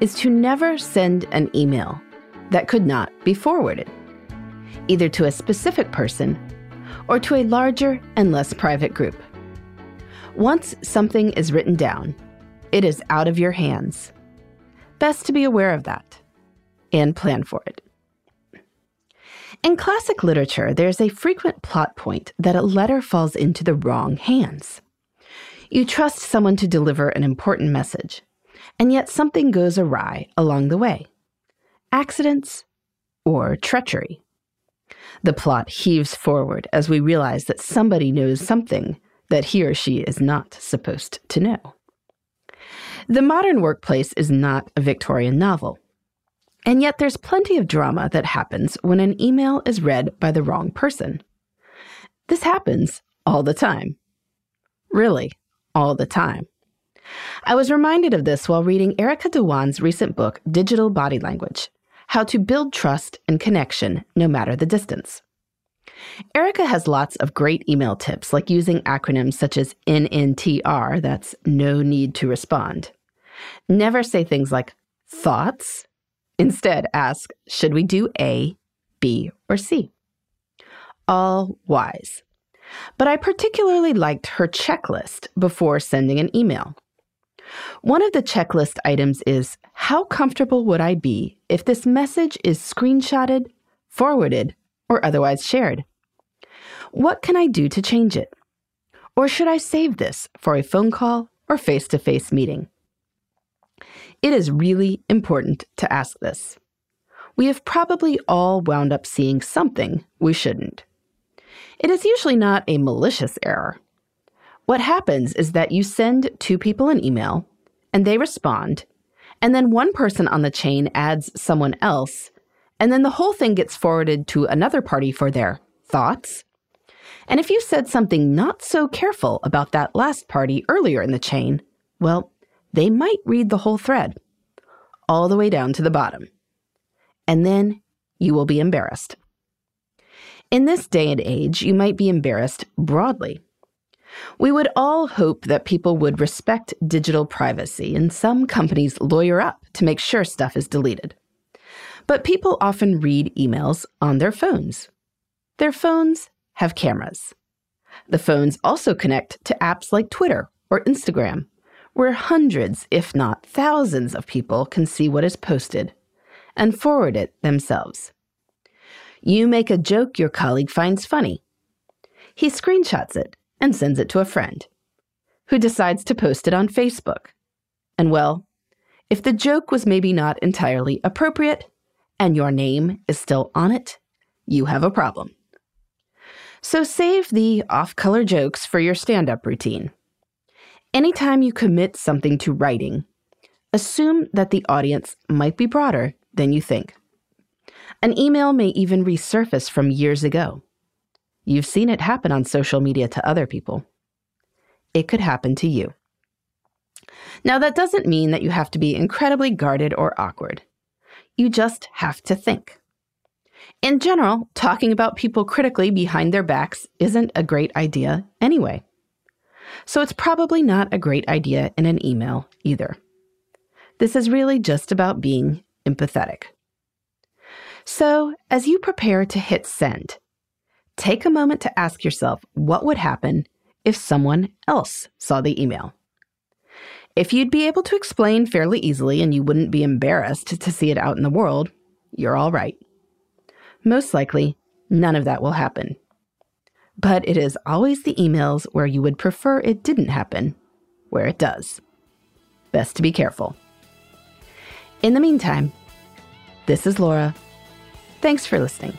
is to never send an email that could not be forwarded, either to a specific person or to a larger and less private group. Once something is written down, it is out of your hands. Best to be aware of that and plan for it. In classic literature, there's a frequent plot point that a letter falls into the wrong hands. You trust someone to deliver an important message, and yet something goes awry along the way. Accidents or treachery. The plot heaves forward as we realize that somebody knows something that he or she is not supposed to know. The modern workplace is not a Victorian novel. And yet there's plenty of drama that happens when an email is read by the wrong person. This happens all the time. Really, all the time. I was reminded of this while reading Erica Dhawan's recent book, Digital Body Language How to Build Trust and Connection No Matter the Distance. Erica has lots of great email tips, like using acronyms such as NNTR, that's no need to respond. Never say things like thoughts. Instead, ask, should we do A, B, or C? All wise. But I particularly liked her checklist before sending an email. One of the checklist items is How comfortable would I be if this message is screenshotted, forwarded, or otherwise shared? What can I do to change it? Or should I save this for a phone call or face to face meeting? It is really important to ask this. We have probably all wound up seeing something we shouldn't. It is usually not a malicious error. What happens is that you send two people an email and they respond, and then one person on the chain adds someone else, and then the whole thing gets forwarded to another party for their thoughts. And if you said something not so careful about that last party earlier in the chain, well, they might read the whole thread, all the way down to the bottom. And then you will be embarrassed. In this day and age, you might be embarrassed broadly. We would all hope that people would respect digital privacy, and some companies lawyer up to make sure stuff is deleted. But people often read emails on their phones. Their phones have cameras. The phones also connect to apps like Twitter or Instagram, where hundreds, if not thousands, of people can see what is posted and forward it themselves. You make a joke your colleague finds funny. He screenshots it and sends it to a friend, who decides to post it on Facebook. And well, if the joke was maybe not entirely appropriate and your name is still on it, you have a problem. So save the off color jokes for your stand up routine. Anytime you commit something to writing, assume that the audience might be broader than you think. An email may even resurface from years ago. You've seen it happen on social media to other people. It could happen to you. Now, that doesn't mean that you have to be incredibly guarded or awkward. You just have to think. In general, talking about people critically behind their backs isn't a great idea anyway. So it's probably not a great idea in an email either. This is really just about being empathetic. So, as you prepare to hit send, take a moment to ask yourself what would happen if someone else saw the email. If you'd be able to explain fairly easily and you wouldn't be embarrassed to see it out in the world, you're all right. Most likely, none of that will happen. But it is always the emails where you would prefer it didn't happen, where it does. Best to be careful. In the meantime, this is Laura. Thanks for listening.